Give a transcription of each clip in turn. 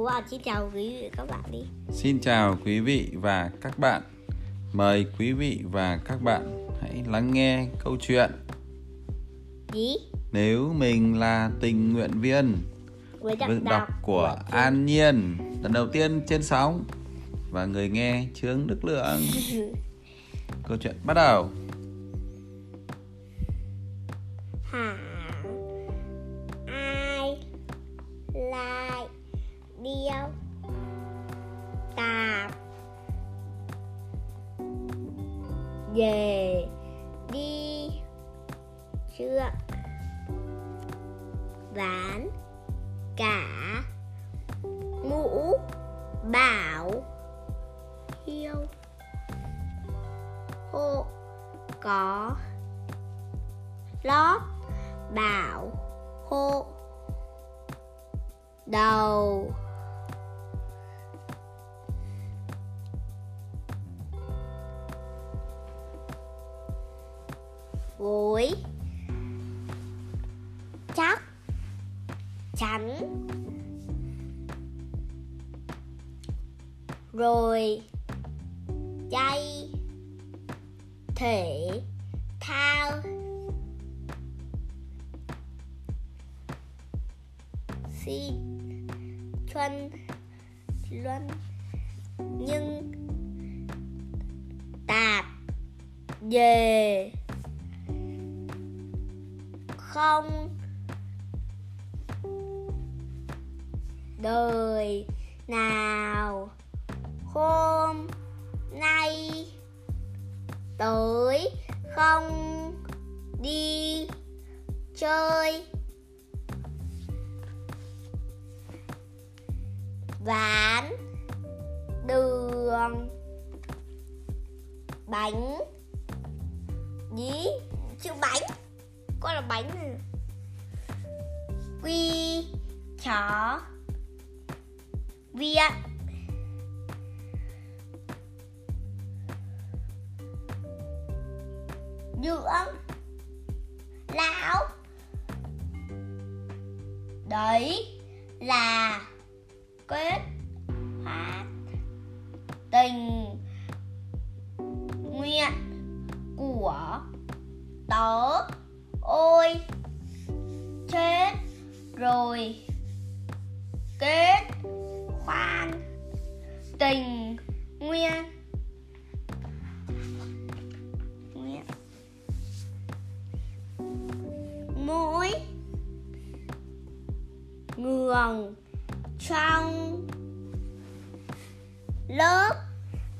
bố bảo xin chào quý vị và các bạn đi. Xin chào quý vị và các bạn. Mời quý vị và các bạn hãy lắng nghe câu chuyện. Gì Nếu mình là tình nguyện viên với đọc, đọc của An Nhiên Lần đầu tiên trên sóng. Và người nghe Trương Đức Lượng. Câu chuyện bắt đầu. Hả điêu, tạp về đi chưa ván, cả, mũ, bảo, hiêu, hộ, có, lót, bảo, hộ, đầu. Gối chắc chắn rồi chay thể thao xin xuân luân nhưng tạp về không? Đời nào hôm nay tới không đi chơi? Ván đường, bánh dí chữ bánh có là bánh. Này. quy chó. Viện dưỡng. Lão. Đấy là kết phát tình nguyện của tớ. Rồi. Kết khoan. Tình nguyên. Nguyện mũi ngường trong lớp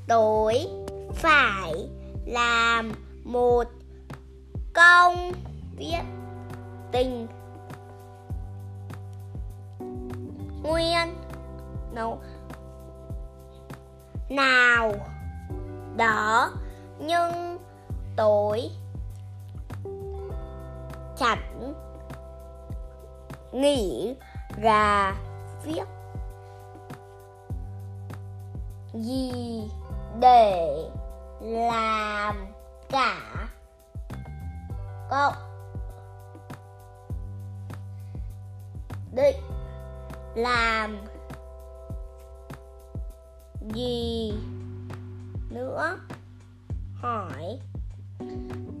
tối phải làm một công viết tình nguyên. Nấu nào. Đỡ. Nhưng tuổi. Chẳng nghĩ ra viết. Gì. Để. Làm. Cả cậu định làm gì nữa? Hỏi.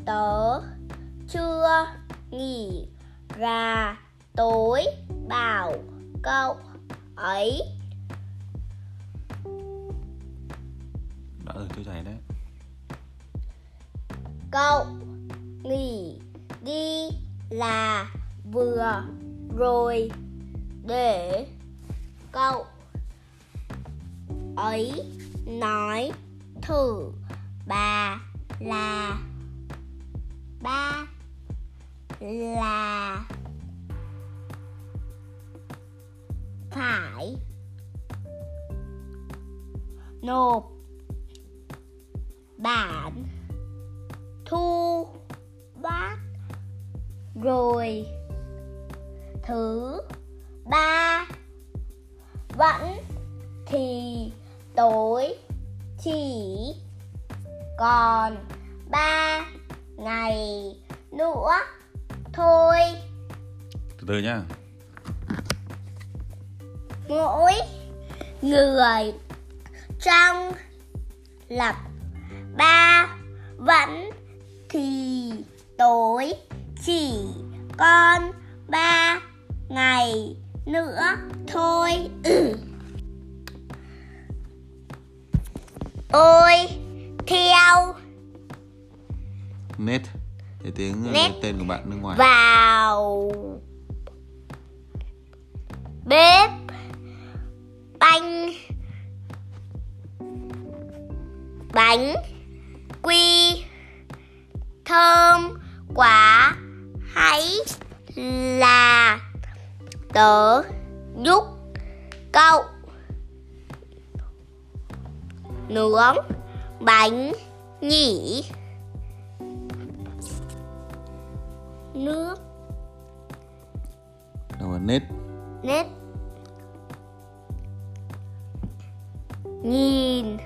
Tớ chưa nghỉ ra tối bảo cậu ấy. Đã rồi tôi giải đấy. Cậu nghỉ đi là vừa rồi để cậu ấy nói thử bà là ba là phải nộp bản thu bát rồi thứ ba. Vẫn thì tối chỉ còn ba ngày nữa thôi. Từ từ nhá. Mỗi người trong lập. Ba. Vẫn thì tối chỉ còn ba ngày nữa. Thôi. Ôi theo. Nết. Thế tiếng ờ, Nết. tên của bạn nước ngoài. Vào. Bếp tớ. Giúp cậu nướng bánh nhỉ nước Đâu là nết nét nhìn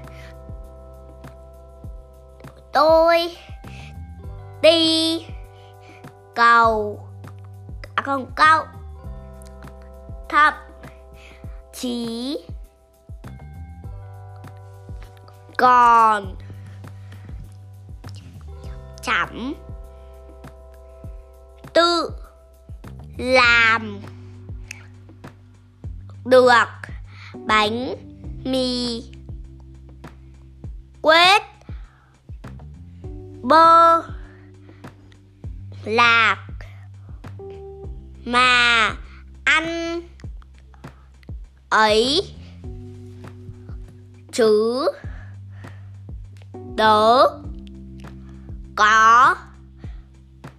tôi đi cầu à không câu thậm chí. Còn. Chẳng tự. Làm. Được. Bánh. Mì. Quết. Bơ. Lạc. Mà. Ăn ấy. Chứ đỡ có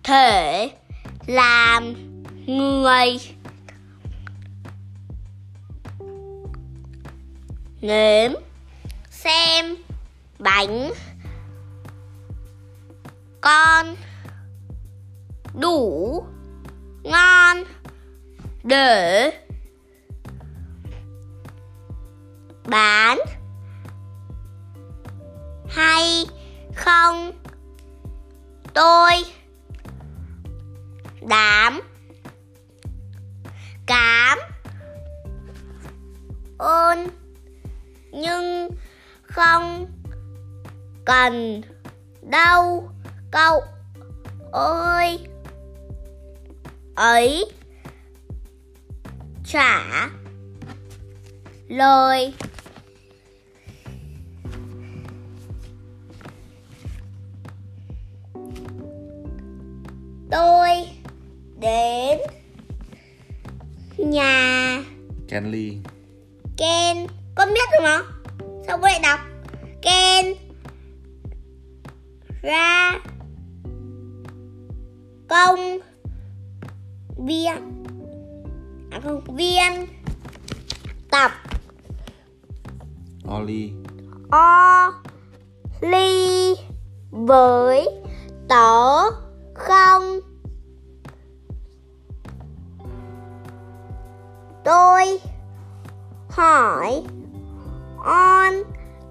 thể làm người nếm xem bánh con đủ ngon để bản hay không? Tôi đảm cảm ơn, nhưng không cần đâu. Cậu ơi! Ấy trả lời. Tôi đến nhà Kenly Ken. Con biết rồi mà. Sao cô lại đọc? Ken Ra Công Viên. À không Viên Tập. Oli. O Ly Với Tớ không. Tôi hỏi on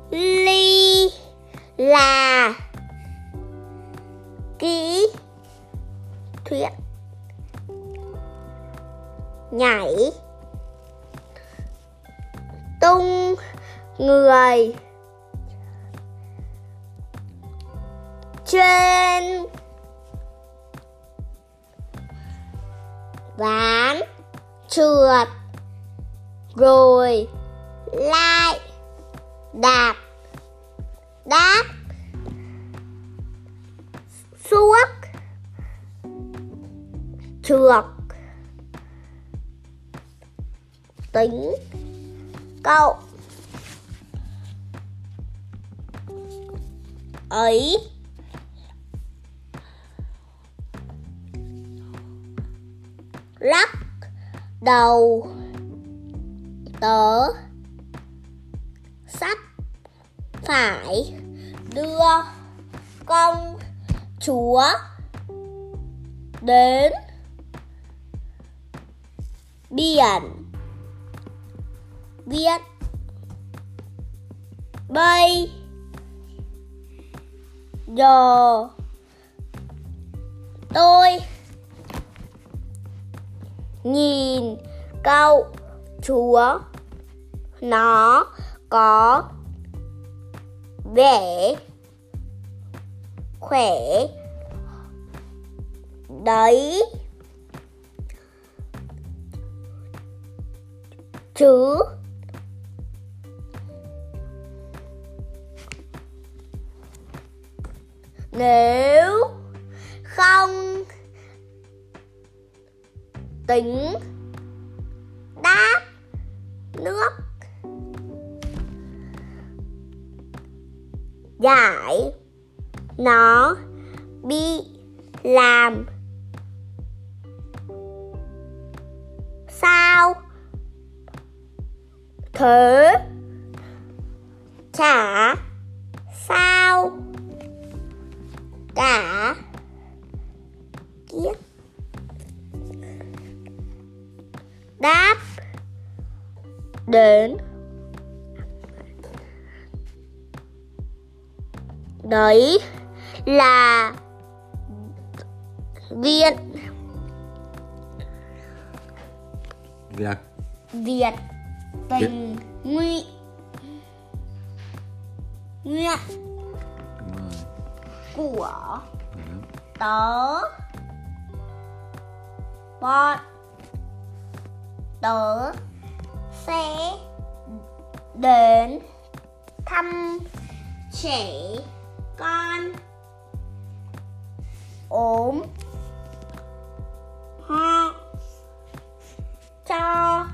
ly là kỹ thuyết nhảy tung người trên ván trượt rồi lại đạp. Đáp suốt trượt. Tính cậu. Ấy. Lắc đầu. Tớ sắp phải đưa công chúa đến biển viết bây giờ tôi nhìn cậu chúa nó có vẻ khỏe đấy. Chứ nếu không tính. Đáp. Nước. Giải. Nó bị làm. Sao? Thế chả. Sao? Cả kiếp. Đáp đến đấy là viện việc việt tình nguyện nguyện của tớ. Bọn tớ sẽ đến thăm trẻ con. Ốm. Ho. Cho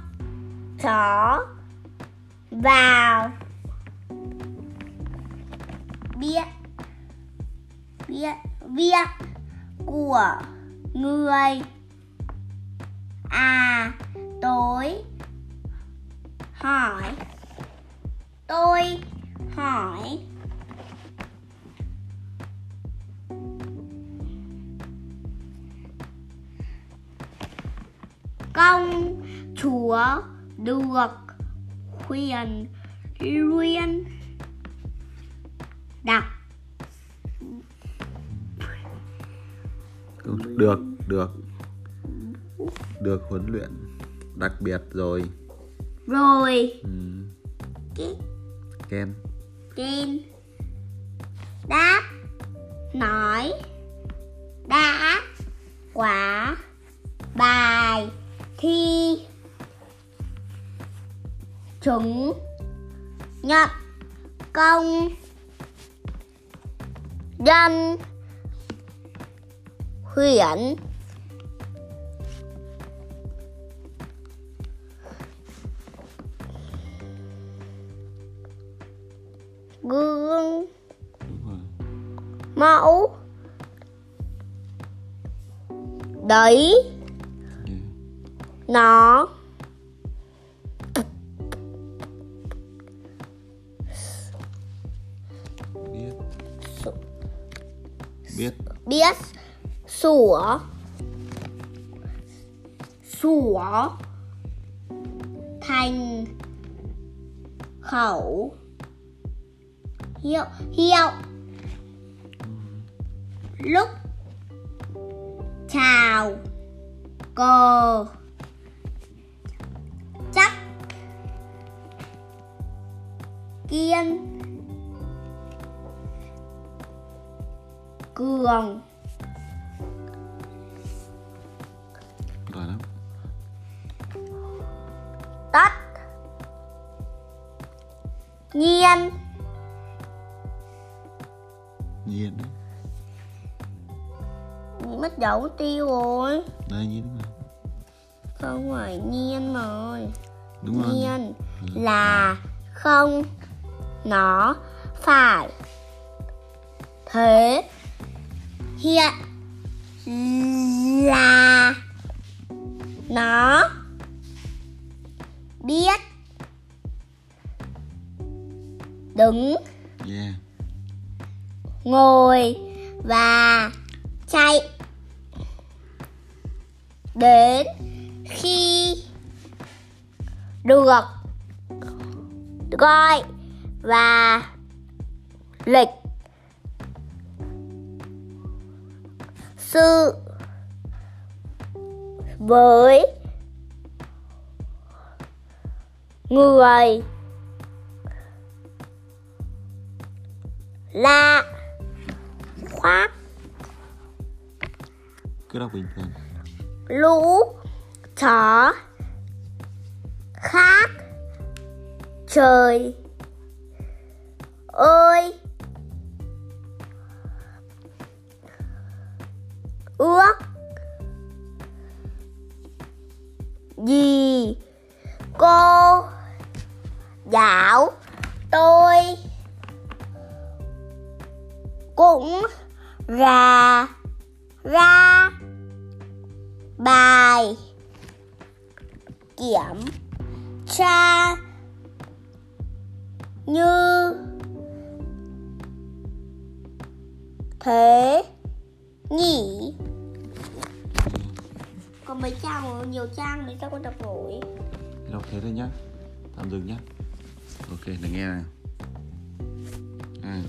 chó. Vào. Biết biết việc của người. À tối hỏi. Tôi hỏi. Công chúa được khuyên luyện đọc được được. Được huấn luyện đặc biệt rồi. Rồi. Ừ. ken. Trên đáp nói đã quả bài thi chúng nhận công dân huyện mẫu. Đấy. Yeah. nó. Biết. Biết. Biết. Sủa. Sủa. Thành. Khẩu. Hiệu. Hiệu lúc. Chào. Cờ chắc. Kiên. Cường. Giỏi lắm tất. Nhiên. Nhiên đấy mất dấu tiêu rồi. Đây nhiên đúng rồi không phải nhiên rồi. Đúng rồi. Nhiên là không nó phải thế. Hiện là nó biết đứng yeah. ngồi và chạy. Đến khi được gọi và lịch sự với người là khoác cứ đọc bình thường. Lũ, chó, khác, trời, ơi, ước, gì, cô, dạo, tôi, cũng ra ra bài kiểm tra như thế nhỉ? Có mấy trang nhiều trang thì sao con đọc nổi? Đọc thế thôi nhá, tạm dừng nhá. Ok, để nghe này. à.